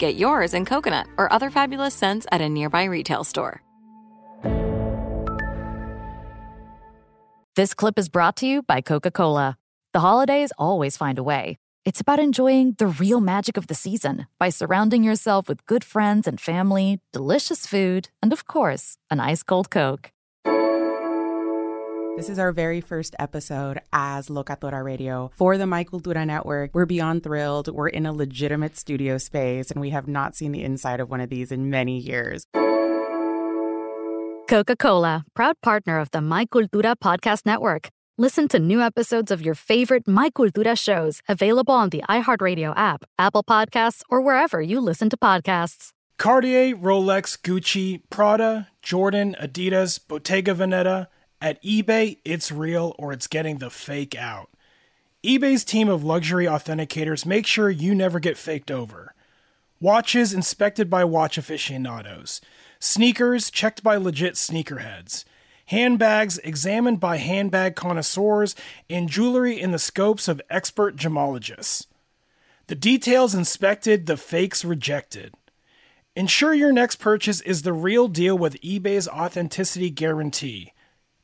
Get yours in coconut or other fabulous scents at a nearby retail store. This clip is brought to you by Coca Cola. The holidays always find a way. It's about enjoying the real magic of the season by surrounding yourself with good friends and family, delicious food, and of course, an ice cold Coke. This is our very first episode as Locatora Radio for the My Cultura Network. We're beyond thrilled. We're in a legitimate studio space, and we have not seen the inside of one of these in many years. Coca Cola, proud partner of the My Cultura Podcast Network. Listen to new episodes of your favorite My Cultura shows available on the iHeartRadio app, Apple Podcasts, or wherever you listen to podcasts. Cartier, Rolex, Gucci, Prada, Jordan, Adidas, Bottega Veneta. At eBay, it's real or it's getting the fake out. eBay's team of luxury authenticators make sure you never get faked over. Watches inspected by watch aficionados. Sneakers checked by legit sneakerheads. Handbags examined by handbag connoisseurs. And jewelry in the scopes of expert gemologists. The details inspected, the fakes rejected. Ensure your next purchase is the real deal with eBay's authenticity guarantee.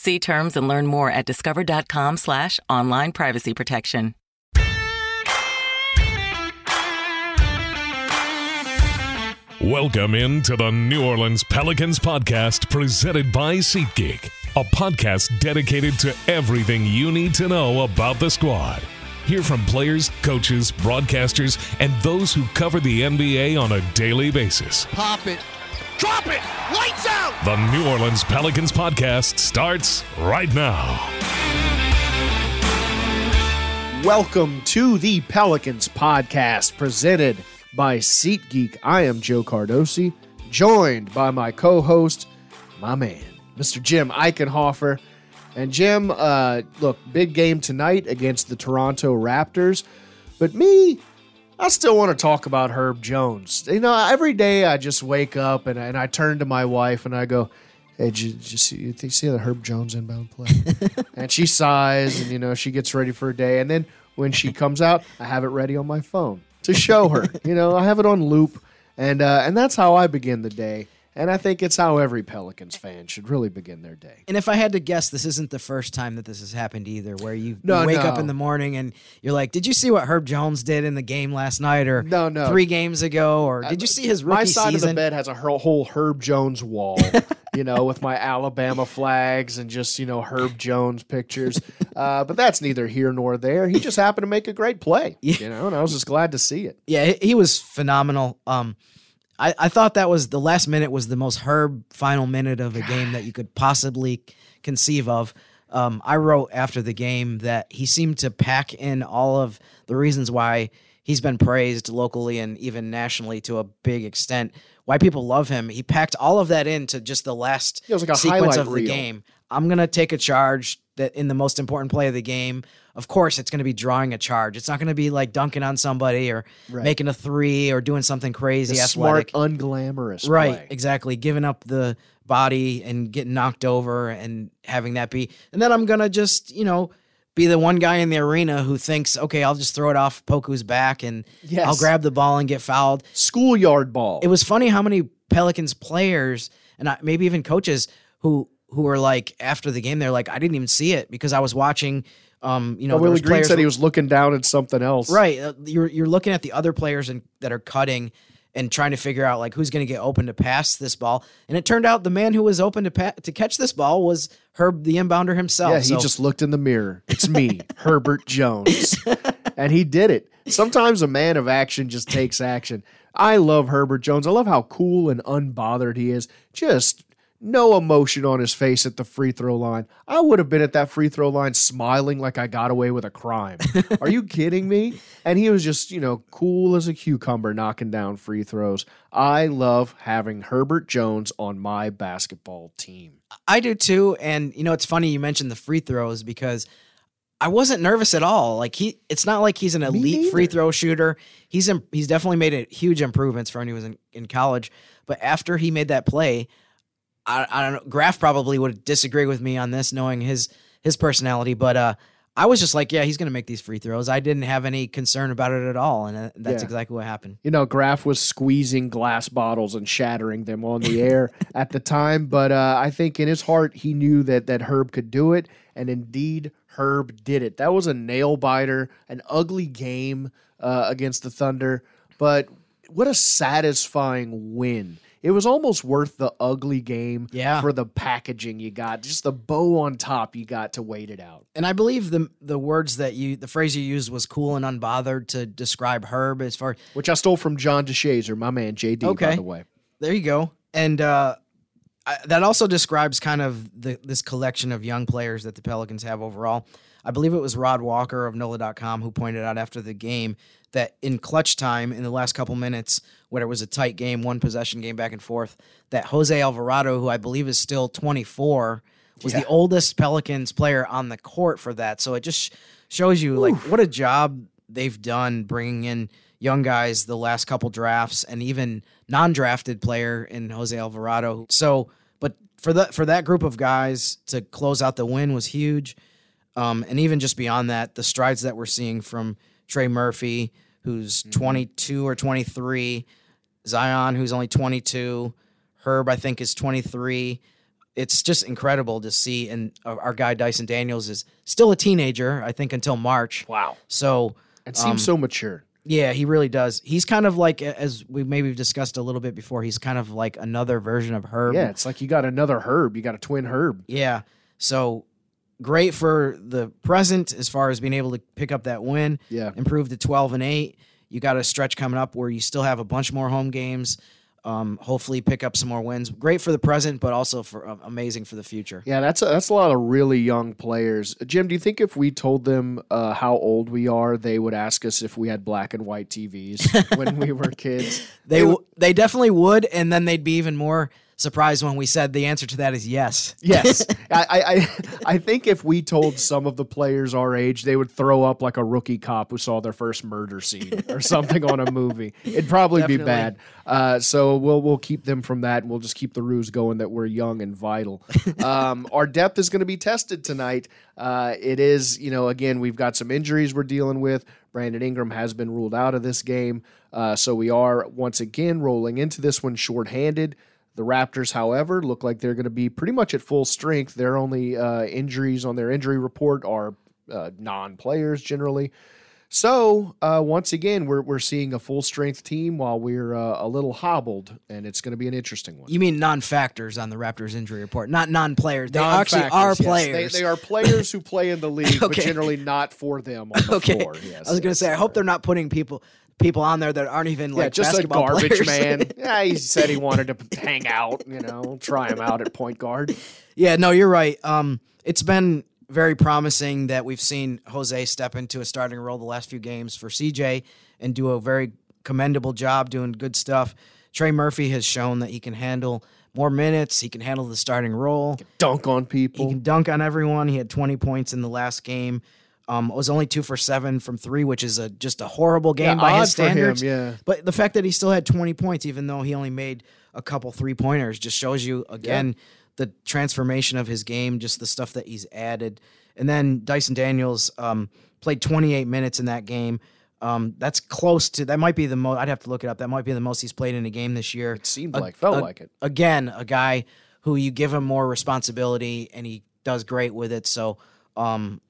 See terms and learn more at discover.com slash online privacy protection. Welcome into the New Orleans Pelicans podcast presented by SeatGeek, a podcast dedicated to everything you need to know about the squad. Hear from players, coaches, broadcasters, and those who cover the NBA on a daily basis. Pop it. Drop it. Lights out. The New Orleans Pelicans podcast starts right now. Welcome to the Pelicans podcast presented by SeatGeek. I am Joe Cardosi, joined by my co-host, my man, Mr. Jim Eichenhofer. And Jim, uh, look, big game tonight against the Toronto Raptors. But me, I still want to talk about Herb Jones. You know, every day I just wake up and, and I turn to my wife and I go, Hey, did you, did you see, you see the Herb Jones inbound play? and she sighs and, you know, she gets ready for a day. And then when she comes out, I have it ready on my phone to show her. you know, I have it on loop. And, uh, and that's how I begin the day. And I think it's how every Pelicans fan should really begin their day. And if I had to guess, this isn't the first time that this has happened either, where you, No, wake up in the morning and you're like, "Did you see what Herb Jones did in the game last night, or No, no. three games ago, or did you see his rookie my side season?" of the bed has a whole Herb Jones wall, you know, with my Alabama flags and just you know Herb Jones pictures. Uh, but that's neither here nor there. He just happened to make a great play, you know, and I was just glad to see it. Yeah, he, he was phenomenal. Um, I, I thought that was the last minute was the most Herb final minute of a game that you could possibly conceive of. Um, I wrote after the game that he seemed to pack in all of the reasons why he's been praised locally and even nationally to a big extent. Why people love him. He packed all of that into just the last like sequence of the reel. game. I'm gonna take a charge that in the most important play of the game. Of course, it's gonna be drawing a charge. It's not gonna be like dunking on somebody or Right. making a three or doing something crazy The smart, unglamorous right, play. exactly. Giving up the body and getting knocked over and having that be. And then I'm gonna just you know be the one guy in the arena who thinks, okay, I'll just throw it off Poku's back and Yes. I'll grab the ball and get fouled. Schoolyard ball. It was funny how many Pelicans players and maybe even coaches who who were like after the game, they're like, I didn't even see it because I was watching. Um, you know, Willie Green said he was looking down at something else. right. uh, You're you're looking at the other players and that are cutting and trying to figure out like who's going to get open to pass this ball. And it turned out the man who was open to pa- to catch this ball was Herb the inbounder himself. Yeah, he So- just looked in the mirror. It's me, Herbert Jones. And he did it. Sometimes a man of action just takes action. I love Herbert Jones. I love how cool and unbothered he is. Just no emotion on his face at the free throw line. I would have been at that free throw line smiling like I got away with a crime. Are you kidding me? And he was just, you know, cool as a cucumber knocking down free throws. I love having Herbert Jones on my basketball team. I do too. And you know, it's funny you mentioned the free throws because I wasn't nervous at all. Like he, it's not like he's an elite free throw shooter. He's im- he's definitely made a huge improvements for when he was in, in college. But after he made that play, I, I don't know. Graf probably would disagree with me on this, knowing his his personality. But uh, I was just like, yeah, he's gonna make these free throws. I didn't have any concern about it at all, and uh, that's Yeah. exactly what happened. you know, Graf was squeezing glass bottles and shattering them on the air at the time. But uh, I think in his heart, he knew that that Herb could do it, and indeed, Herb did it. That was a nail biter, an ugly game uh, against the Thunder, but what a satisfying win. It was almost worth the ugly game Yeah. for the packaging you got, just the bow on top you got to wait it out. And I believe the the words that you the phrase you used was cool and unbothered to describe Herb as far Which I stole from John DeShazier, my man JD, okay. by the way. There you go. And uh, I, that also describes kind of the, this collection of young players that the Pelicans have overall. I believe it was Rod Walker of NOLA.com who pointed out after the game that in clutch time, in the last couple minutes, when it was a tight game, one possession game back and forth, that Jose Alvarado, who I believe is still 24, was the oldest Pelicans player on the court for that. So it just shows you like what a job they've done bringing in young guys the last couple drafts and even non-drafted player in Jose Alvarado. So, but for that for that group of guys to close out the win was huge. Um, and even just beyond that, the strides that we're seeing from Trey Murphy, who's 22 or 23, Zion, who's only 22, Herb, I think, is 23. It's just incredible to see. And our our guy Dyson Daniels is still a teenager, I think, until March. Wow. So it seems um, so mature. yeah, he really does. He's kind of like, as we maybe discussed a little bit before, he's kind of like another version of Herb. Yeah, it's like you got another Herb. You got a twin Herb. Yeah. So great for the present as far as being able to pick up that win. Yeah. Improve to 12 and 8. You got a stretch coming up where you still have a bunch more home games. Um, hopefully pick up some more wins. Great for the present, but also for uh, amazing for the future. Yeah, that's a, that's a lot of really young players. Jim, do you think if we told them uh, how old we are, they would ask us if we had black and white TVs when we were kids? They w- they definitely would, and then they'd be even more surprised when we said the answer to that is yes. Yes, I, I I think if we told some of the players our age, they would throw up like a rookie cop who saw their first murder scene or something on a movie. It'd probably be bad. Uh, so we'll we'll keep them from that, and we'll just keep the ruse going that we're young and vital. Um, our depth is going to be tested tonight. Uh, it is, you know, again we've got some injuries we're dealing with. Brandon Ingram has been ruled out of this game, uh, so we are once again rolling into this one shorthanded. The Raptors, however, look like they're going to be pretty much at full strength. Their only uh, injuries on their injury report are uh, non-players generally. So uh, once again, we're we're seeing a full strength team while we're uh, a little hobbled, and it's going to be an interesting one. You mean non-factors on the Raptors injury report, not non-players. They Non-factors, actually are yes. players. They, they are players who play in the league, but generally not for them on the okay. floor. Yes, I was going to yes. say, I hope they're not putting people people on there that aren't even like yeah, just a garbage players. man. yeah, he said he wanted to hang out, you know, try him out at point guard. Yeah, no, you're right. Um, it's been very promising that we've seen Jose step into a starting role the last few games for CJ and do a very commendable job doing good stuff. Trey Murphy has shown that he can handle more minutes. He can handle the starting role. Dunk on people. He can dunk on everyone. He had 20 points in the last game. Um, was only two for seven from three, which is a just a horrible game Yeah, by his for him, standards. yeah. But the fact that he still had 20 points, even though he only made a couple three pointers, just shows you again the transformation of his game, just the stuff that he's added. And then Dyson Daniels um, played 28 minutes in that game. Um, that's close to that might be the most. I'd have to look it up. That might be the most he's played in a game this year. It seemed like- felt like it. Again, a guy who you give him more responsibility and he does great with it. So um,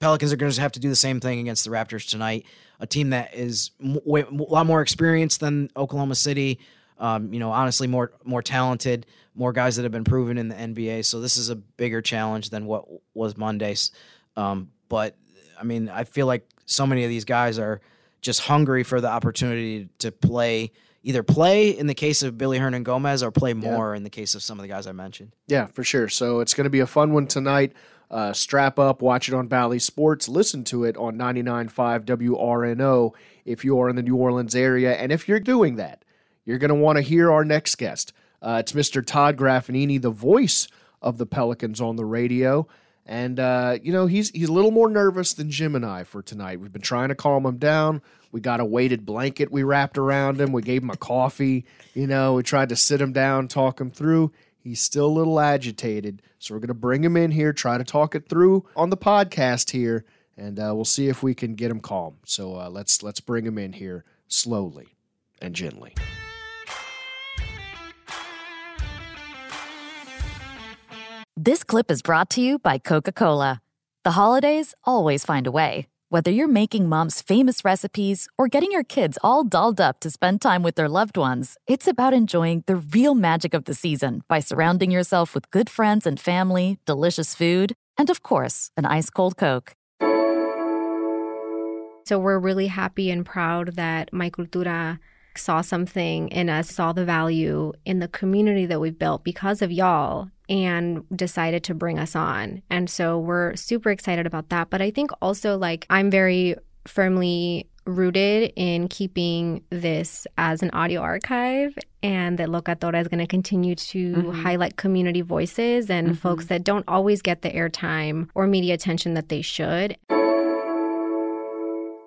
Pelicans are going to have to do the same thing against the Raptors tonight. A team that is m- way, a lot more experienced than Oklahoma City. Um, you know, honestly, more more talented, more guys that have been proven in the NBA. So this is a bigger challenge than what was Monday's. Um, but I mean, I feel like so many of these guys are just hungry for the opportunity to play, either play in the case of Willy Hernangomez or play more in the case of some of the guys I mentioned. Yeah, for sure. So it's going to be a fun one tonight. Uh, strap up, watch it on Bally Sports, listen to it on 99.5 WRNO if you are in the New Orleans area. And if you're doing that, you're going to want to hear our next guest. Uh, it's Mr. Todd Graffagnini, the voice of the Pelicans on the radio. And, uh, you know, he's, he's a little more nervous than Jim and I for tonight. We've been trying to calm him down. We got a weighted blanket we wrapped around him. We gave him a coffee. You know, we tried to sit him down, talk him through. He's still a little agitated. So we're going to bring him in here, try to talk it through on the podcast here, and uh, we'll see if we can get him calm. So uh, let's let's bring him in here slowly and gently. This clip is brought to you by Coca Cola. The holidays always find a way. Whether you're making mom's famous recipes or getting your kids all dolled up to spend time with their loved ones, it's about enjoying the real magic of the season by surrounding yourself with good friends and family, delicious food, and of course, an ice cold Coke. So we're really happy and proud that My Cultura saw something in us, saw the value in the community that we've built because of y'all and decided to bring us on. And so we're super excited about that. But I think also, like, I'm very firmly rooted in keeping this as an audio archive and that Locatora is going to continue to Mhm. highlight community voices and Mhm. folks that don't always get the airtime or media attention that they should.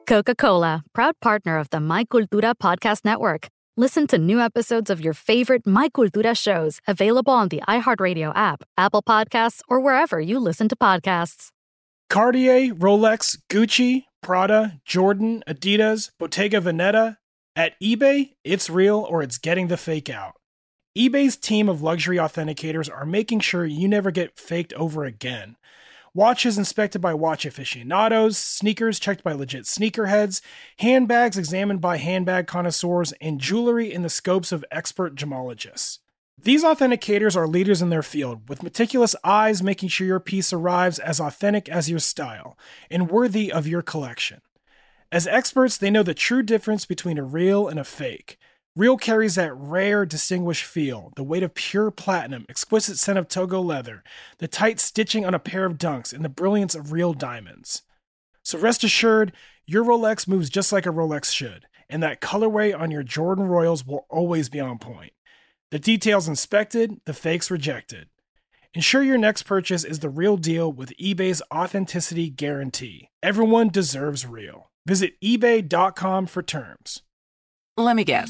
Coca Cola, proud partner of the My Cultura podcast network. Listen to new episodes of your favorite My Cultura shows available on the iHeartRadio app, Apple Podcasts, or wherever you listen to podcasts. Cartier, Rolex, Gucci, Prada, Jordan, Adidas, Bottega Veneta. At eBay, it's real or it's getting the fake out. eBay's team of luxury authenticators are making sure you never get faked over again. Watches inspected by watch aficionados, sneakers checked by legit sneakerheads, handbags examined by handbag connoisseurs, and jewelry in the scopes of expert gemologists. These authenticators are leaders in their field, with meticulous eyes making sure your piece arrives as authentic as your style and worthy of your collection. As experts, they know the true difference between a real and a fake. Real carries that rare, distinguished feel, the weight of pure platinum, exquisite scent of Togo leather, the tight stitching on a pair of dunks, and the brilliance of real diamonds. So rest assured, your Rolex moves just like a Rolex should, and that colorway on your Jordan Royals will always be on point. The details inspected, the fakes rejected. Ensure your next purchase is the real deal with eBay's authenticity guarantee. Everyone deserves real. Visit eBay.com for terms. Let me guess.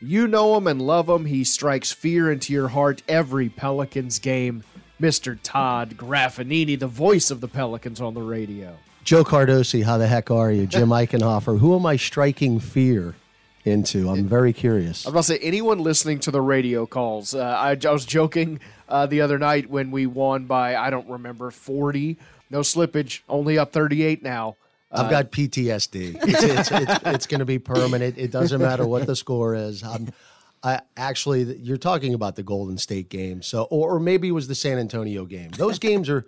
you know him and love him. He strikes fear into your heart every Pelicans game. Mr. Todd Graffagnini, the voice of the Pelicans on the radio. Joe Cardosi, how the heck are you? Jim Eichenhofer, who am I striking fear? into. I'm very curious. I'm about to say anyone listening to the radio calls. Uh, I, I was joking uh, the other night when we won by I don't remember 40. No slippage, only up 38 now. I've Uh, got PTSD. It's, it's, it's, it's going to be permanent. It doesn't matter what the score is. I'm, I actually, you're talking about the Golden State game, so or, or maybe it was the San Antonio game. Those games are.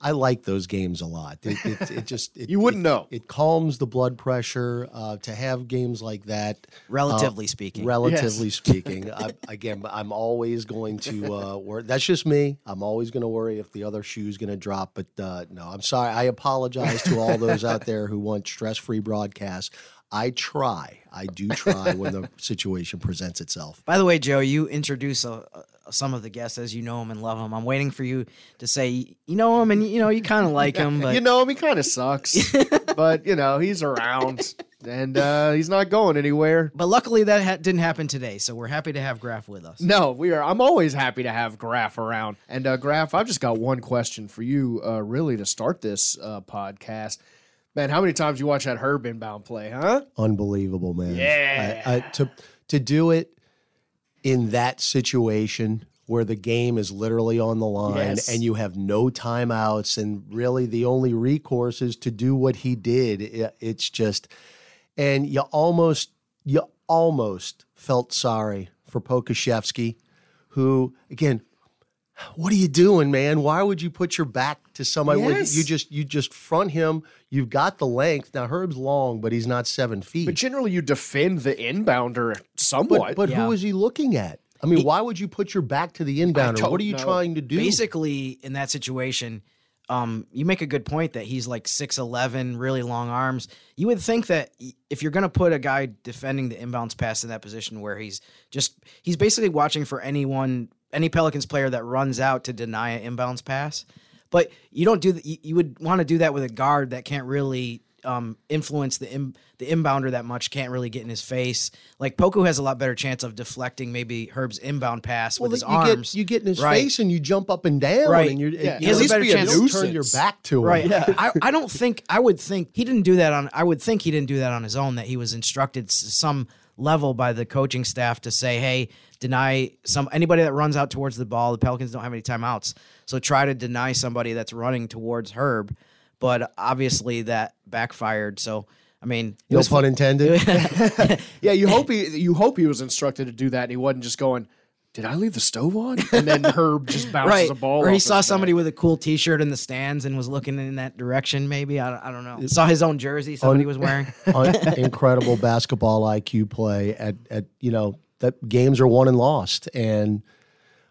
I like those games a lot. It, it, it just it, You wouldn't it- know. It calms the blood pressure uh, to have games like that. Relatively uh, speaking. Relatively Yes. speaking. I, again, I'm always going to uh, worry. That's just me. I'm always going to worry if the other shoe's going to drop. But uh, no, I'm sorry. I apologize to all those out there who want stress-free broadcasts. I try. I do try when the situation presents itself. By the way, Joe, you introduce uh, uh, some of the guests as you know them and love them. I'm waiting for you to say you know him and you know you kind of like him, but you know him, he kind of sucks, but you know he's around and uh, he's not going anywhere. But luckily that ha- didn't happen today, so we're happy to have Graf with us. No, we are. I'm always happy to have Graf around. And uh, Graf, I've just got one question for you, uh, really, to start this uh, podcast. Man, how many times you watch that Herb inbound play, huh? Unbelievable, man. Yeah. I, I, to to do it in that situation where the game is literally on the line Yes. and you have no timeouts and really the only recourse is to do what he did. It- it's just and you almost you almost felt sorry for Pokusevski, who again what are you doing, man? Why would you put your back to somebody? Yes. You just you just front him. You've got the length. Now Herb's long, but he's not seven feet. But generally, you defend the inbounder somewhat. But, but who is he looking at? I mean, why would you put your back to the inbounder? What are you know. trying to do? Basically, in that situation, um, you make a good point that he's like six eleven, really long arms. You would think that if you're going to put a guy defending the inbounds pass in that position where he's just he's basically watching for anyone, any Pelicans player that runs out to deny an inbounds pass. But you don't do that. You, you would want to do that with a guard that can't really um, influence the Im, the inbounder that much. Can't really get in his face. Like Poku has a lot better chance of deflecting maybe Herb's inbound pass well, with his you arms. get you get in his Right. face and you jump up and down, Right. and you're Yeah. you He has at a better be chance- you turn your back to him. Right. I, I don't think I would think he didn't do that on I would think he didn't do that on his own that he was instructed some level by the coaching staff to say, "Hey, deny some anybody that runs out towards the ball. The Pelicans don't have any timeouts. So try to deny somebody that's running towards Herb." But obviously that backfired. So I mean, it No was pun intended. yeah, you hope he you hope he was instructed to do that, and he wasn't just going. Did I leave the stove on? And then Herb just bounces right. a ball. or he off saw his somebody with a cool T-shirt in the stands and was looking in that direction. Maybe I, don't- I don't know. Saw his own jersey somebody Un- was wearing. un- incredible basketball IQ play at at you know that games are won and lost and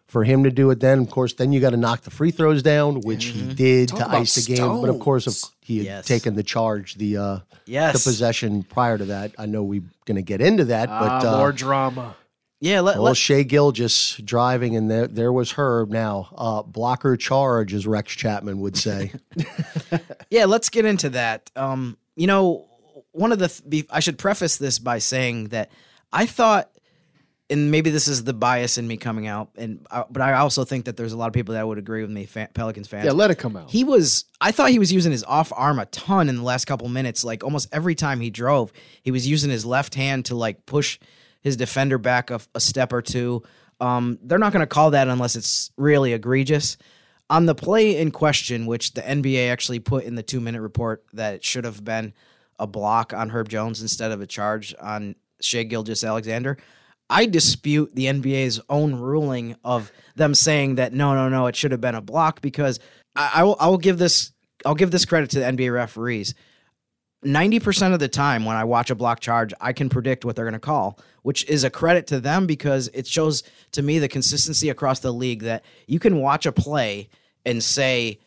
for him to do it then of course then you got to knock the free throws down which he did Talk to about ice the game but of course of, he had Yes. taken the charge the uh Yes. the possession prior to that I know we're going to get into that but Ah, uh, more drama. Yeah, let, well, let- Shai Gilgeous driving, and there, there was her. Now, uh, blocker charge, as Rex Chapman would say. yeah, let's get into that. Um, you know, one of the th- I should preface this by saying that I thought, and maybe this is the bias in me coming out, and uh, but I also think that there's a lot of people that would agree with me, Pelicans fans. Yeah, let it come out. He was. I thought he was using his off arm a ton in the last couple minutes. Like almost every time he drove, he was using his left hand to like push his defender back a, a step or two. Um, they're not going to call that unless it's really egregious. On the play in question, which the NBA actually put in the two minute report that it should have been a block on Herb Jones instead of a charge on Shai Gilgeous-Alexander. I dispute the NBA's own ruling of them saying that no, no, no, it should have been a block because I, I will, I will give this, I'll give this credit to the NBA referees. 90% of the time when I watch a block charge, I can predict what they're going to call, which is a credit to them because it shows to me the consistency across the league that you can watch a play and say,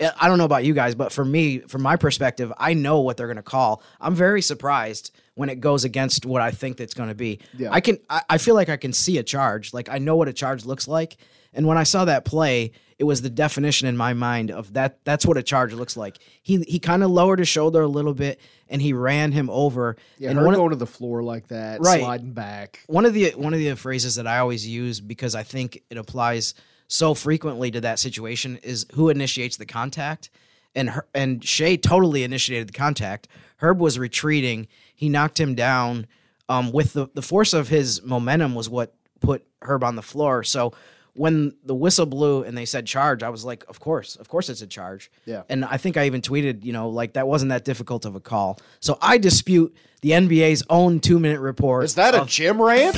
I don't know about you guys, but for me, from my perspective, I know what they're going to call. I'm very surprised when it goes against what I think it's going to be. Yeah. I can, I, I feel like I can see a charge. Like I know what a charge looks like. And when I saw that play, it was the definition in my mind of that. That's what a charge looks like. He he kind of lowered his shoulder a little bit and he ran him over. Yeah, and one going to the floor like that, Right. sliding back. one of the one of the phrases that I always use because I think it applies so frequently to that situation is who initiates the contact. and her, and Shai totally initiated the contact. Herb was retreating. He knocked him down. Um, with the the force of his momentum was what put Herb on the floor. So when the whistle blew and they said charge, I was like, of course, of course it's a charge. Yeah. And I think I even tweeted, you know, like that wasn't that difficult of a call. So I dispute the NBA's own two minute report. Is that a of- Jim rant?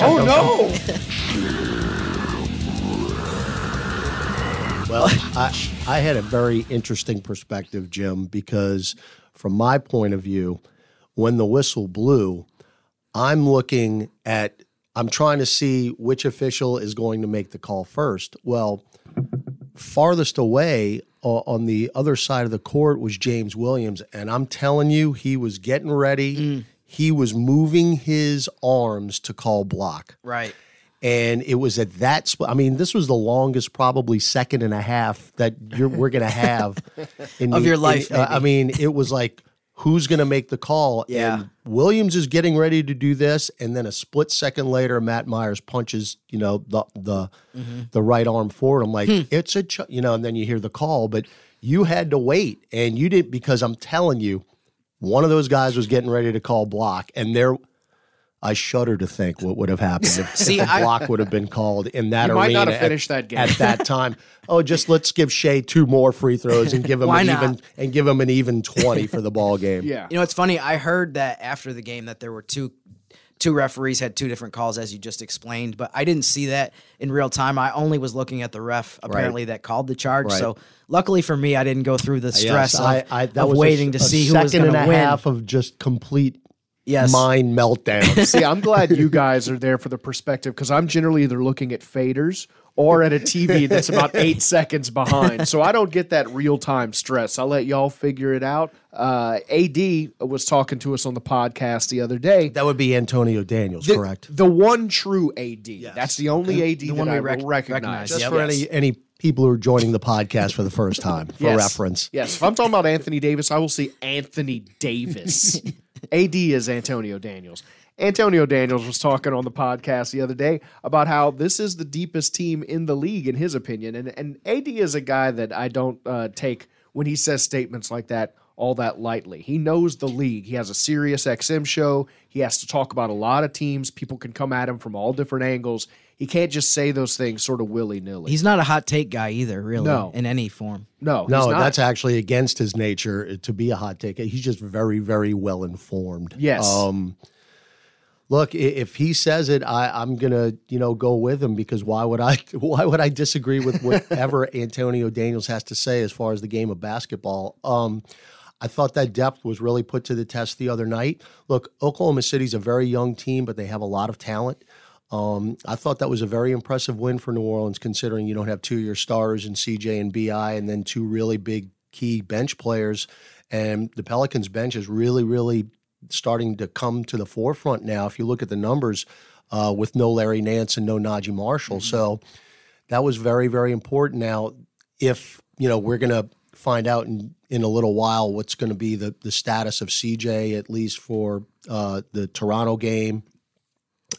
oh no! Well, I, I had a very interesting perspective, Jim, because from my point of view, when the whistle blew, I'm looking at, I'm trying to see which official is going to make the call first. Well, farthest away uh, on the other side of the court was James Williams. And I'm telling you, he was getting ready. He was moving his arms to call block. Right. And it was at that spot. I mean, this was the longest, probably second and a half that you're, we're going to have in Of the- your life, in- uh, I mean, it was like, who's going to make the call? Yeah. And Williams is getting ready to do this, and then a split second later, Matt Myers punches, you know, the the Mm-hmm. the right arm forward. I'm like, Hmm. it's a, ch-, you know, and then you hear the call, but you had to wait, and you didn't because I'm telling you, one of those guys was getting ready to call block, and there. I shudder to think what would have happened if, See, if a I- block would have been called in that You arena might not have at- that game. at that time. Oh, just let's give Shai two more free throws and give him an not? even and give him an even twenty for the ball game. Yeah. You know, it's funny. I heard that after the game that there were two two referees had two different calls as you just explained, but I didn't see that in real time. I only was looking at the ref apparently that called the charge. Right. So luckily for me, I didn't go through the uh, stress Yes, of, I, I, that of was a- waiting to a see who was second going and to a win. half of just complete Yes. mind meltdown. See, I'm glad you guys are there for the perspective because I'm generally either looking at faders or at a TV that's about eight seconds behind. So I don't get that real time stress. I'll let y'all figure it out. Uh, AD was talking to us on the podcast the other day. that would be Antonio Daniels, The, correct? the one true AD. Yes. That's the only AD The that one I rec- recognize. recognize, Just Yep. for Yes. any any people who are joining the podcast for the first time, for Yes. reference. Yes, if I'm talking about Anthony Davis, I will see Anthony Davis. AD is Antonio Daniels. Antonio Daniels was talking on the podcast the other day about how this is the deepest team in the league, in his opinion. And and AD is a guy that I don't uh, take when he says statements like that all that lightly. He knows the league. He has a SiriusXM show. He has to talk about a lot of teams. People can come at him from all different angles. He can't just say those things sort of willy nilly. He's not a hot take guy either, really, No. in any form. No, he's No, not. that's actually against his nature to be a hot take. He's just very, very well informed. Yes. Um, look, if he says it, I, I'm gonna, you know, go with him because why would I? Why would I disagree with whatever Antonio Daniels has to say as far as the game of basketball? Um, I thought that depth was really put to the test the other night. Look, Oklahoma City's a very young team, but they have a lot of talent. Um, I thought that was a very impressive win for New Orleans, considering you don't have two of your stars in CJ and Bi, and then two really big key bench players. And the Pelicans bench is really, really starting to come to the forefront now. If you look at the numbers, uh, with no Larry Nance and no Naji Marshall, so that was very, very important. Now, if you know, we're going to find out in in a little while what's going to be the the status of CJ, at least for uh, the Toronto game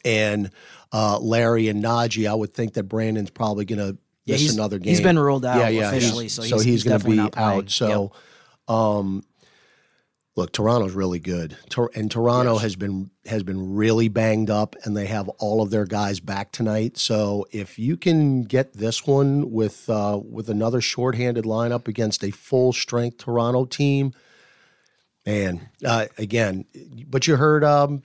and uh, Larry and Naji, I would think that Brandon's probably going to Yeah, miss he's- anoting game. he's been ruled out yeah, yeah, officially, he's- so so he's- he's, he's going to be out. So, um, look, Toronto's really good, Tor- and Toronto has been has been really banged up, and they have all of their guys back tonight. So if you can get this one with uh, with another shorthanded lineup against a full strength Toronto team, man, uh, again, but you heard um,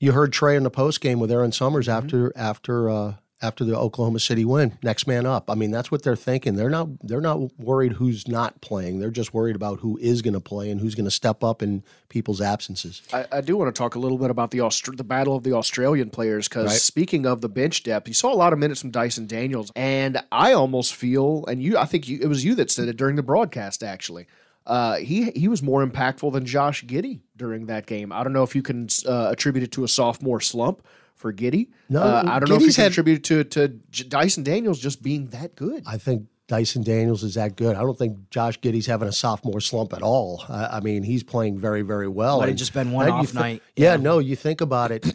you heard Trey in the post game with Erin Summers after after uh, after the Oklahoma City win. Next man up. I mean, that's what they're thinking. They're not they're not worried who's not playing. They're just worried about who is going to play and who's going to step up in people's absences. I, I do want to talk a little bit about the Aust- the battle of the Australian players because Right. speaking of the bench depth, you saw a lot of minutes from Dyson Daniels, and I almost feel, and you, I think you, it was you that said it during the broadcast. Actually, uh, he he was more impactful than Josh Giddey during that game. I don't know if you can uh, attribute it to a sophomore slump for Giddey. No, uh, I don't know if you Giddey's can had- attribute to to J- Dyson Daniels just being that good. I think Dyson Daniels is that good. I don't think Josh Giddey's having a sophomore slump at all. I, I mean, he's playing very, very well. Might have just been one off thi- night. Yeah, Yeah. no, you think about it.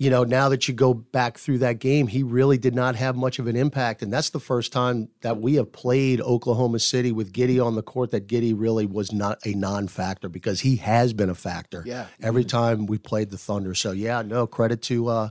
You know, now that you go back through that game, he really did not have much of an impact. And that's the first time that we have played Oklahoma City with Giddey on the court that Giddey really was not a non factor because he has been a factor Yeah. every time we played the Thunder. So, yeah, no, credit to uh,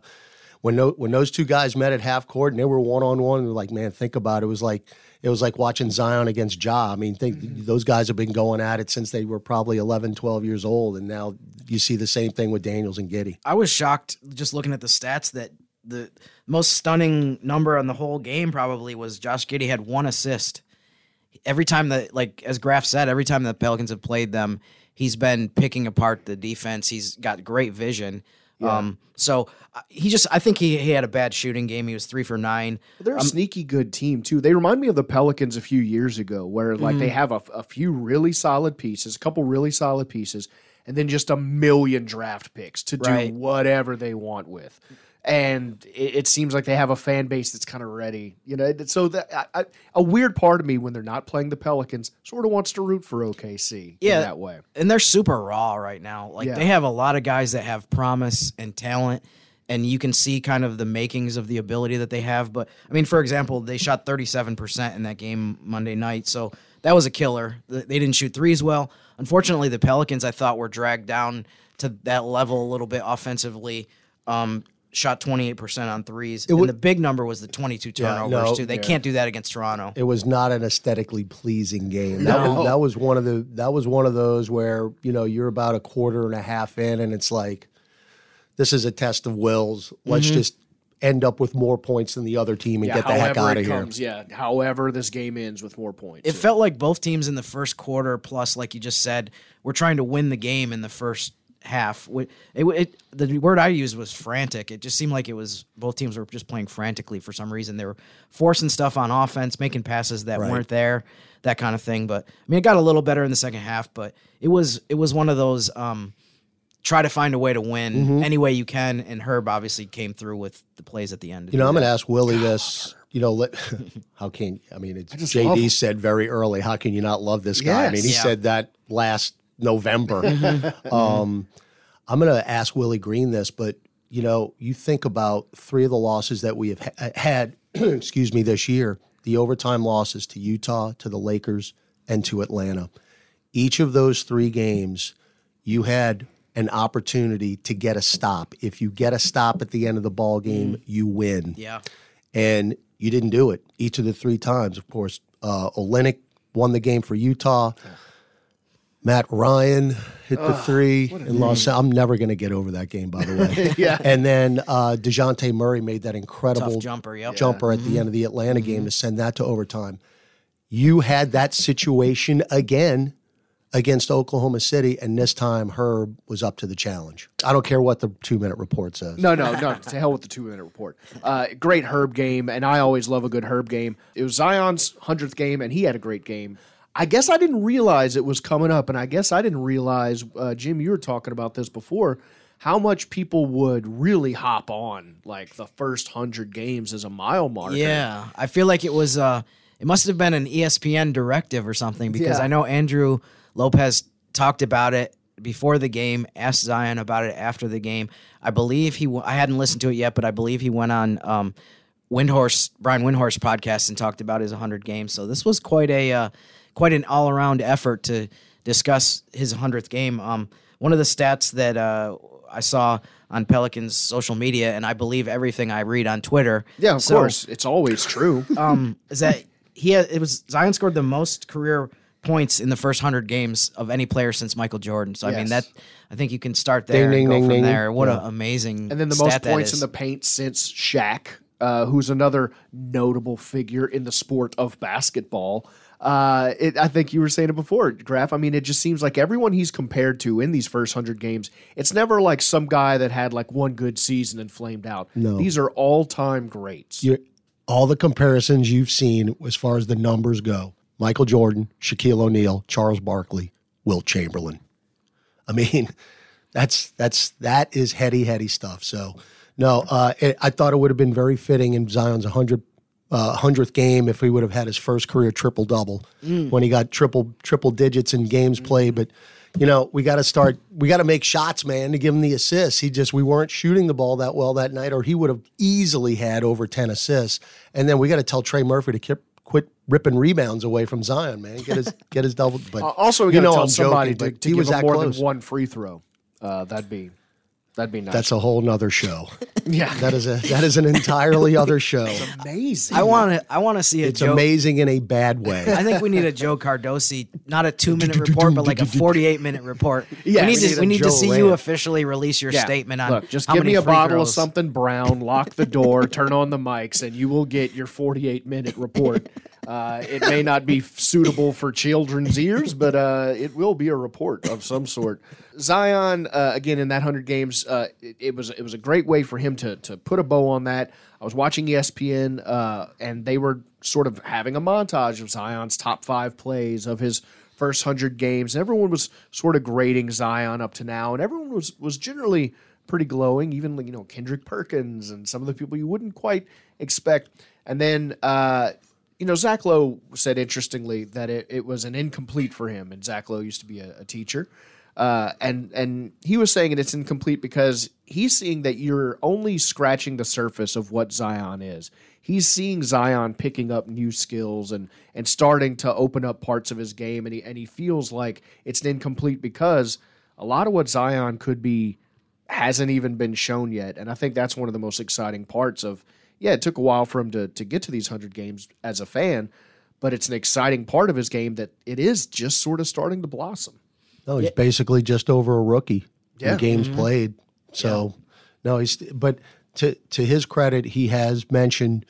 when, no, when those two guys met at half court and they were one on one, like, man, think about it. It was like, it was like watching Zion against Ja. I mean, think mm-hmm. those guys have been going at it since they were probably 11, 12 years old. And now you see the same thing with Daniels and Giddey. I was shocked just looking at the stats that the most stunning number on the whole game probably was Josh Giddey had one assist. Every time that, like as Graf said, every time the Pelicans have played them, he's been picking apart the defense. He's got great vision. Um, so uh, he just, I think he, he had a bad shooting game. He was three for nine. They're a Um, sneaky good team too. They remind me of the Pelicans a few years ago, where like they Mhm. have a, a few really solid pieces, a couple really solid pieces, and then just a million draft picks to do whatever they want with. And it, it seems like they have a fan base that's kind of ready, you know. So that I, I, a weird part of me when they're not playing the Pelicans sort of wants to root for OKC yeah, in that way. And they're super raw right now. Like Yeah. they have a lot of guys that have promise and talent, and you can see kind of the makings of the ability that they have. But I mean, for example, they shot 37% in that game Monday night, so that was a killer. They didn't shoot threes well. Unfortunately, the Pelicans I thought were dragged down to that level a little bit offensively. Um, shot 28% on threes, It wa- and the big number was the 22 Yeah, turnovers no, too. They yeah. can't do that against Toronto. It was not an aesthetically pleasing game. That, No. was, that was one of the that was one of those where you know you're about a quarter and a half in, and it's like this is a test of wills. Let's Mm-hmm. Mhm. just end up with more points than the other team and Yeah, get the heck out of here. comes, Yeah, however this game ends with more points. It felt like both teams in the first quarter, plus, like you just said, we're trying to win the game in the first half. Wi- It, it, the word I used was frantic. It just seemed like it was both teams were just playing frantically for some reason. They were forcing stuff on offense, making passes that Right. weren't there, that kind of thing. But I mean, it got a little better in the second half, but it was it was one of those. Um, Try to find a way to win Mhm. any way you can, and Herb obviously came through with the plays at the end. You know, I'm going to ask Willie this. You know, let, how can I mean? It's just love JD said very early. How can you not love this guy? I mean, he Yeah. said that last November. um, I'm going to ask Willie Green this, but you know, you think about three of the losses that we have ha- had. excuse me, this year, the overtime losses to Utah, to the Lakers, and to Atlanta. Each of those three games, you had an opportunity to get a stop. If you get a stop at the end of the ball game, you win Yeah. and you didn't do it each of the three times. Of course, uh, Olynyk won the game for Utah. Matt Ryan hit the Ugh, three what a and lost. I'm never going to get over that game, by the way. Yeah. And then uh, Dejounte Murray made that incredible Tough jumper, yep. jumper at the end of the Atlanta game to send that to overtime. You had that situation again against Oklahoma City, and this time Herb was up to the challenge. I don't care what the two minute report says. No, no, no. to hell with the two minute report. Uh, great Herb game, and I always love a good Herb game. It was Zion's hundredth game, and he had a great game. I guess I didn't realize it was coming up, and I guess I didn't realize, uh, Jim, you were talking about this before, how much people would really hop on like the first hundred games as a mile marker. Yeah, I feel like it was. Uh, it must have been an ESPN directive or something because Yeah. I know Andrew Lopez talked about it before the game, asked Zion about it after the game. I believe he. w- I hadn't listened to it yet, but I believe he went on um, Windhorst Brian Windhorst podcast and talked about his 100 games. So this was quite a uh, quite an all around effort to discuss his 100th game. Um, one of the stats that uh, I saw on Pelicans social media, and I believe everything I read on Twitter. Yeah, of So, course. It's always true. um, is that he had, it was Zion scored the most career points in the first hundred games of any player since Michael Jordan. So I mean that I think you can start there Ding, and go ding, from ding, there. ding. What Yeah. an amazing And then the most points in the paint since Shaq, uh, who's another notable figure in the sport of basketball. Uh, it, I think you were saying it before, Graf. I mean, it just seems like everyone he's compared to in these first hundred games, it's never like some guy that had like one good season and flamed out. No. These are all time greats. You're, all the comparisons you've seen as far as the numbers go Michael Jordan, Shaquille O'Neal, Charles Barkley, Wilt Chamberlain. I mean, that's that's that is heady, heady stuff. So, no, uh, it, I thought it would have been very fitting in Zion's 100 uh, 100th game if he would have had his first career triple double Mm. when he got triple triple digits in games played. But you know, we got to start, we got to make shots, man, to give him the assists. He just, we weren't shooting the ball that well that night, or he would have easily had over 10 assists. And then we got to tell Trey Murphy to keep, quit ripping rebounds away from Zion, man. Get his, get his double. But Uh, also, we got to tell I'm somebody joking, to, to give him more close. than one free throw. Uh, that'd be that'd be nice. That's a whole nother show. yeah, That is a, that is an entirely other show. amazing. I want to. I want to see a It's Joe. amazing in a bad way. I think we need a Joe Cardosi, not a two minute report, but like a forty eight minute report. Yes. we need We to. We need to Joe see you officially release your Yeah. statement on. Look, just how give many me a bottle throws. of something brown, lock the door, turn on the mics, and you will get your 48 minute report. Uh, it may not be suitable for children's ears, but uh, it will be a report of some sort. Zion, uh, again, in that 100 games, uh, it, it was it was a great way for him to to put a bow on that. I was watching ESPN, uh, and they were sort of having a montage of Zion's top five plays of his first 100 games. And everyone was sort of grading Zion up to now, and everyone was was generally pretty glowing. Even you know Kendrick Perkins and some of the people you wouldn't quite expect. And then uh, you know Zach Lowe said interestingly that it, it was an incomplete for him, and Zach Lowe used to be a, a teacher. Uh, and and he was saying that it's incomplete because he's seeing that you're only scratching the surface of what Zion is. He's seeing Zion picking up new skills and and starting to open up parts of his game, and he and he feels like it's incomplete because a lot of what Zion could be hasn't even been shown yet. And I think that's one of the most exciting parts of yeah, it took a while for him to to get to these hundred games as a fan, but it's an exciting part of his game that it is just sort of starting to blossom. No, he's basically just over a rookie Yeah. in games Mhm. played. So, no, he's but to to his credit, he has mentioned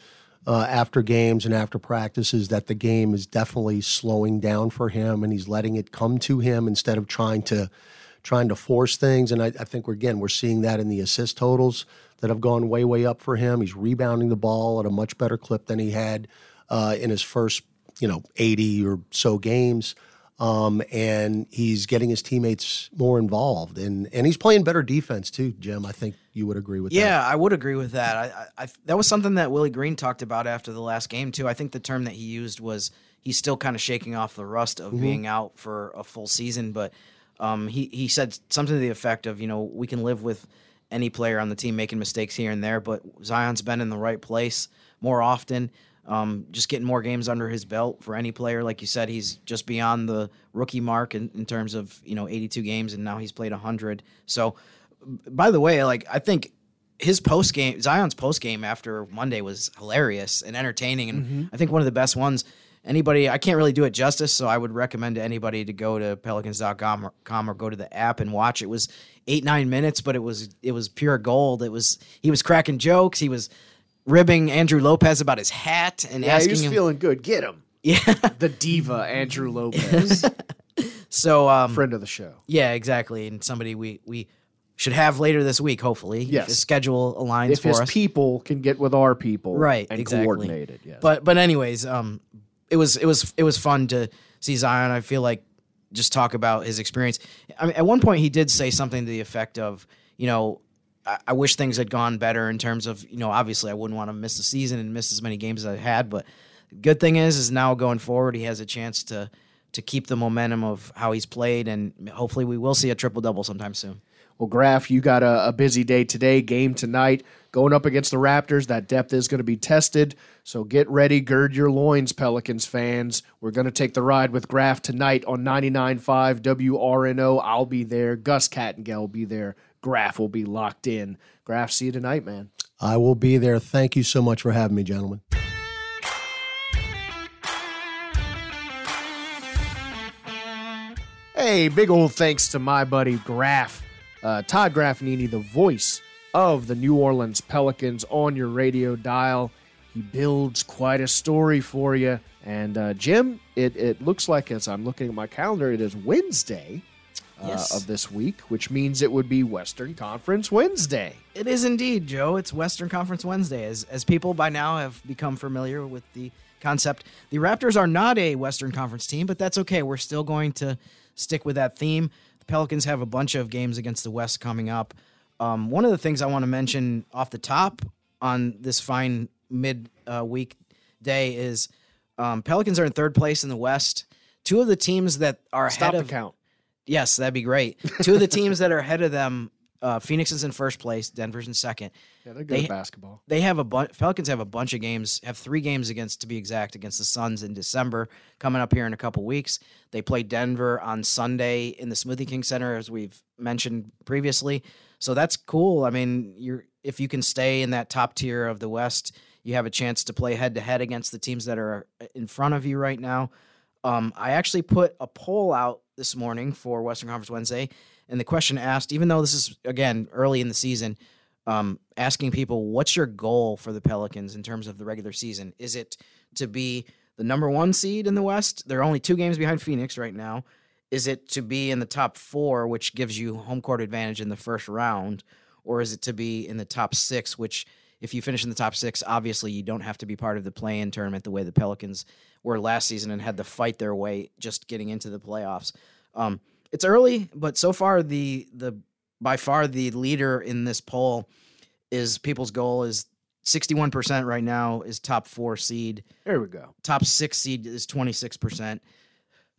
uh, after games and after practices that the game is definitely slowing down for him, and he's letting it come to him instead of trying to trying to force things. And I, I think we're again we're seeing that in the assist totals that have gone way way up for him. He's rebounding the ball at a much better clip than he had uh, in his first you know eighty or so games um, and he's getting his teammates more involved, and and he's playing better defense too, Jim. I think you would agree with that. Yeah, I would agree with that. I, I, that was something that Willie Green talked about after the last game too. I think the term that he used was he's still kind of shaking off the rust of Mhm. being out for a full season, but um, he he said something to the effect of you know we can live with any player on the team making mistakes here and there, but Zion's been in the right place more often. Um, just getting more games under his belt for any player, like you said, he's just beyond the rookie mark in, in terms of you know 82 games, and now he's played 100. So, by the way, like I think his post game, Zion's post game after Monday was hilarious and entertaining, and Mhm. I think one of the best ones. Anybody, I can't really do it justice, so I would recommend to anybody to go to pelicans.com or, com or go to the app and watch. It was eight nine minutes, but it was it was pure gold. It was he was cracking jokes. He was ribbing Andrew Lopez about his hat and Yeah, he asking was him. feeling good. Get him. Yeah, the diva Andrew Lopez, so um, friend of the show. Yeah, exactly, and somebody we we should have later this week, hopefully. if Yes. his schedule aligns If for his us. people can get with our people, right and exactly. coordinate it, yes. but but anyways um it was it was it was fun to see zion i feel like just talk about his experience I mean, at one point he did say something to the effect of you know I, wish things had gone better in terms of you know obviously i wouldn't want to miss the season and miss as many games as i had but good thing is is now going forward he has a chance to to keep the momentum of how he's played and hopefully we will see a triple double sometime soon Well, Graf, you got a, a busy day today, game tonight, going up against the Raptors. That depth is going to be tested. So get ready, gird your loins, Pelicans fans. We're going to take the ride with Graf tonight on 99.5 WRNO. I'll be there. Gus Kattengell will be there. Graf will be locked in. Graf, see you tonight, man. I will be there. Thank you so much for having me, gentlemen. Hey, big old thanks to my buddy Graf, uh, Todd Graffagnini, the voice of the New Orleans Pelicans on your radio dial. He builds quite a story for you. And uh, Jim, it, it looks like as I'm looking at my calendar, it is Wednesday uh, Yes. of this week, which means it would be Western Conference Wednesday. It is indeed, Joe. It's Western Conference Wednesday. As, as people by now have become familiar with the concept, the Raptors are not a Western Conference team, but that's okay. We're still going to stick with that theme. The Pelicans have a bunch of games against the West coming up. Um, one of the things I want to mention off the top on this fine mid uh, week day is um, Pelicans are in third place in the West. Two of the teams that are Stop ahead the of count. Yes, that'd be great. Two of the teams that are ahead of them, uh, Phoenix is in first place, Denver's in second. Yeah, they're good They- at basketball. They have a bunch. Pelicans have a bunch of games. Have three games against, to be exact, against the Suns in December coming up here in a couple weeks. They play Denver on Sunday in the Smoothie King Center, as we've mentioned previously. So that's cool. I mean, you're if you can stay in that top tier of the West, you have a chance to play head to head against the teams that are in front of you right now. Um, I actually put a poll out this morning for Western Conference Wednesday, and the question asked, even though this is again early in the season, um, asking people, what's your goal for the Pelicans in terms of the regular season? Is it to be the number one seed in the West? They're only two games behind Phoenix right now. Is it to be in the top four, which gives you home court advantage in the first round? Or is it to be in the top six, which, if you finish in the top six, obviously you don't have to be part of the play in tournament the way the Pelicans were last season and had to fight their way just getting into the playoffs? Um, it's early, but so far the the by far the leader in this poll is people's goal is 61% right now is top four seed. There we go. Top six seed is 26%.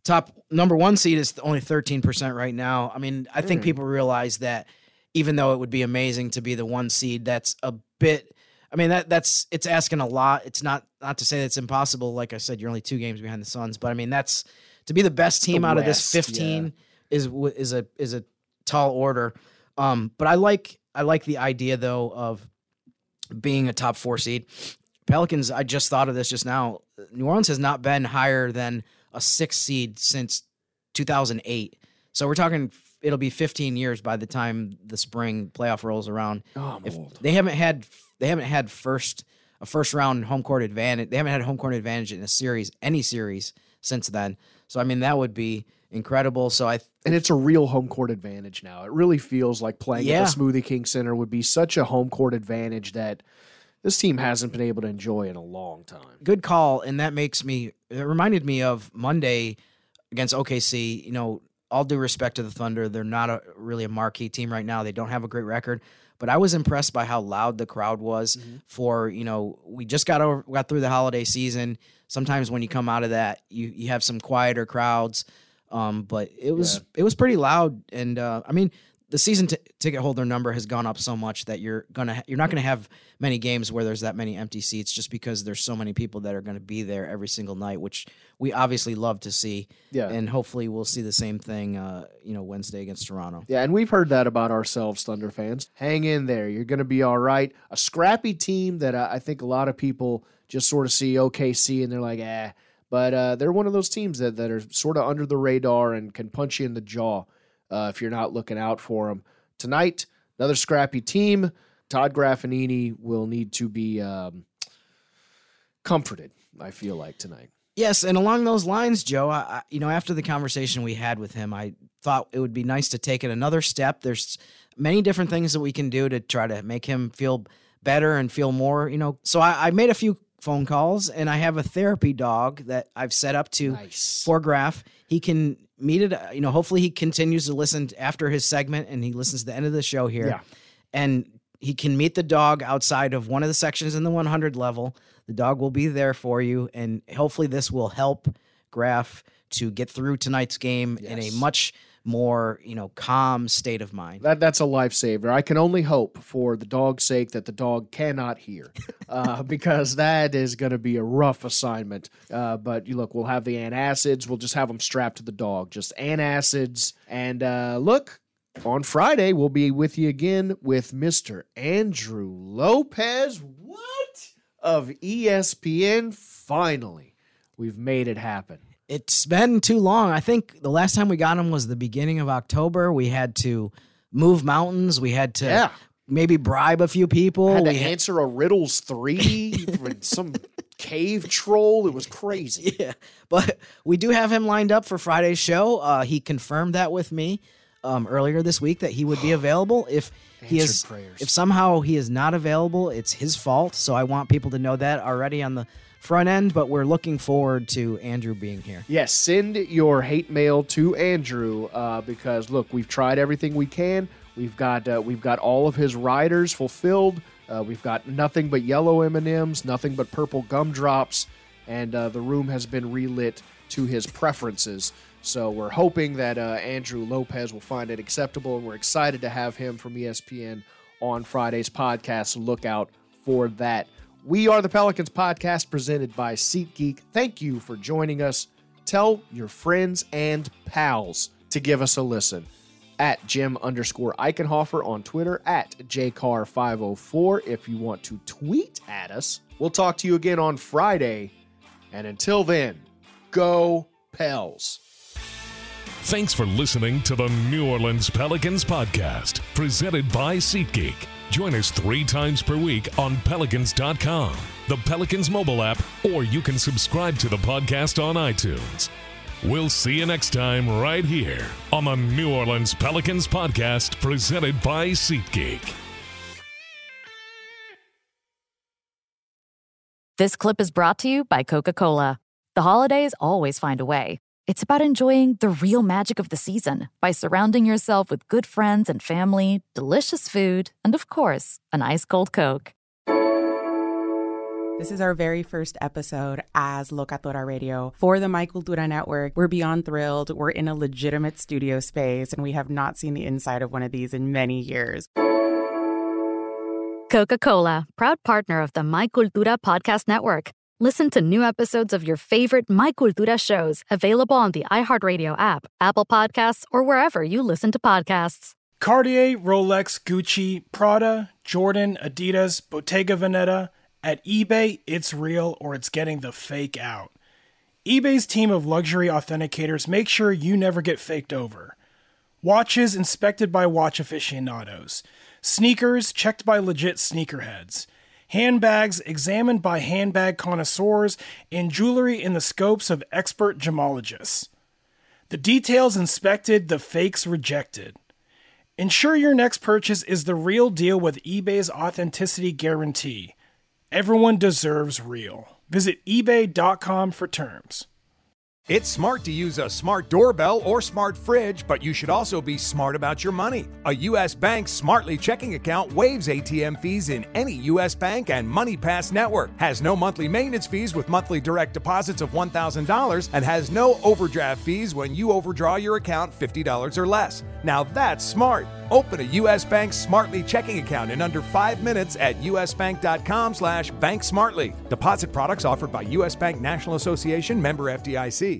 Top number one seed is only 13% right now. I mean, I think Mm. people realize that even though it would be amazing to be the one seed, that's a bit I mean that that's it's asking a lot. It's not not to say that it's impossible. Like I said, you're only two games behind the Suns, but I mean that's to be the best team The out of this West, 15 is is a is a tall order. Um, but I like I like the idea though of being a top four seed. Pelicans, I just thought of this just now. New Orleans has not been higher than a six seed since 2008. So we're talking it'll be 15 years by the time the spring playoff rolls around. Oh, if old. they haven't had they haven't had first a first round home court advantage. They haven't had home court advantage in a series, any series since then. So I mean that would be incredible. So I And it's a real home court advantage now. It really feels like playing Yeah. at the Smoothie King Center would be such a home court advantage that this team hasn't been able to enjoy in a long time. good call, and that makes me. It reminded me of Monday against OKC. You know, all due respect to the Thunder, they're not a really a marquee team right now. They don't have a great record, but I was impressed by how loud the crowd was. For you know, we just got over got through the holiday season. Sometimes when you come out of that, you you have some quieter crowds. Um, but it was it was pretty loud, and uh, I mean. The season t- ticket holder number has gone up so much that you're gonna ha- you're not gonna have many games where there's that many empty seats just because there's so many people that are gonna be there every single night, which we obviously love to see. Yeah. and hopefully we'll see the same thing. Uh, you know, Wednesday against Toronto. Yeah, and we've heard that about ourselves, Thunder fans. Hang in there. You're going to be all right. A scrappy team that I I think a lot of people just sort of see OKC and they're like, eh. But uh, they're one of those teams that, that are sort of under the radar and can punch you in the jaw uh, if you're not looking out for them. Tonight, another scrappy team. Todd Graffagnini will need to be um, comforted, I feel like, tonight. Yes, and along those lines, Joe, I, you know, after the conversation we had with him, I thought it would be nice to take it another step. There's many different things that we can do to try to make him feel better and feel more, you know. So I, I made a few phone calls, and I have a therapy dog that I've set up to for Graf. He can meet it, uh, you know. Hopefully, he continues to listen after his segment, and he listens to the end of the show here Yeah. and he can meet the dog outside of one of the sections in the 100 level. The dog will be there for you, and hopefully, this will help Graf to get through tonight's game in a much more, you know, calm state of mind. That that's a lifesaver. I can only hope for the dog's sake that the dog cannot hear, uh, because that is going to be a rough assignment. Uh, but you look, we'll have the antacids. We'll just have them strapped to the dog, just antacids. And uh, look, on Friday we'll be with you again with Mister Andrew Lopez. What of ESPN? Finally, we've made it happen. It's been too long. I think the last time we got him was the beginning of October. We had to move mountains. We had to Yeah. maybe bribe a few people. had to We had- answer a riddles three from some cave troll. It was crazy. Yeah, but we do have him lined up for Friday's show. Uh, he confirmed that with me um, earlier this week that he would be available. If he is, prayers. if somehow he is not available, it's his fault. So I want people to know that already on the front end. But we're looking forward to Andrew being here. Yes, send your hate mail to Andrew uh, because look, we've tried everything we can. We've got uh, we've got all of his riders fulfilled. Uh, we've got nothing but yellow M and M's, nothing but purple gumdrops, and uh, the room has been relit to his preferences. So we're hoping that uh, Andrew Lopez will find it acceptable, and we're excited to have him from ESPN on Friday's podcast. Look out for that. We are the Pelicans podcast presented by SeatGeek. Thank you for joining us. Tell your friends and pals to give us a listen at Jim underscore Eichenhofer on Twitter, at JCar504 if you want to tweet at us. We'll talk to you again on Friday. And until then, go Pels. Thanks for listening to the New Orleans Pelicans podcast, presented by SeatGeek. Join us three times per week on Pelicans.com, the Pelicans mobile app, or you can subscribe to the podcast on iTunes. We'll see you next time right here on the New Orleans Pelicans podcast presented by SeatGeek. This clip is brought to you by Coca Cola. The holidays always find a way. It's about enjoying the real magic of the season by surrounding yourself with good friends and family, delicious food, and of course, an ice cold Coke. This is our very first episode as Locatora Radio for the My Cultura Network. We're beyond thrilled. We're in a legitimate studio space, and we have not seen the inside of one of these in many years. Coca Cola, proud partner of the My Cultura Podcast Network. Listen to new episodes of your favorite My Cultura shows available on the iHeartRadio app, Apple Podcasts, or wherever you listen to podcasts. Cartier, Rolex, Gucci, Prada, Jordan, Adidas, Bottega Veneta. At eBay, it's real or it's getting the fake out. eBay's team of luxury authenticators make sure you never get faked over. Watches inspected by watch aficionados. Sneakers checked by legit sneakerheads. Handbags examined by handbag connoisseurs. And jewelry in the scopes of expert gemologists. The details inspected, the fakes rejected. Ensure your next purchase is the real deal with eBay's authenticity guarantee. Everyone deserves real. Visit eBay.com for terms. It's smart to use a smart doorbell or smart fridge, but you should also be smart about your money. A U.S. Bank Smartly checking account waives ATM fees in any U.S. Bank and MoneyPass network, has no monthly maintenance fees with monthly direct deposits of $1,000, and has no overdraft fees when you overdraw your account $50 or less. Now that's smart. Open a U.S. Bank Smartly checking account in under five minutes at usbank.com slash banksmartly. Deposit products offered by U.S. Bank National Association member FDIC.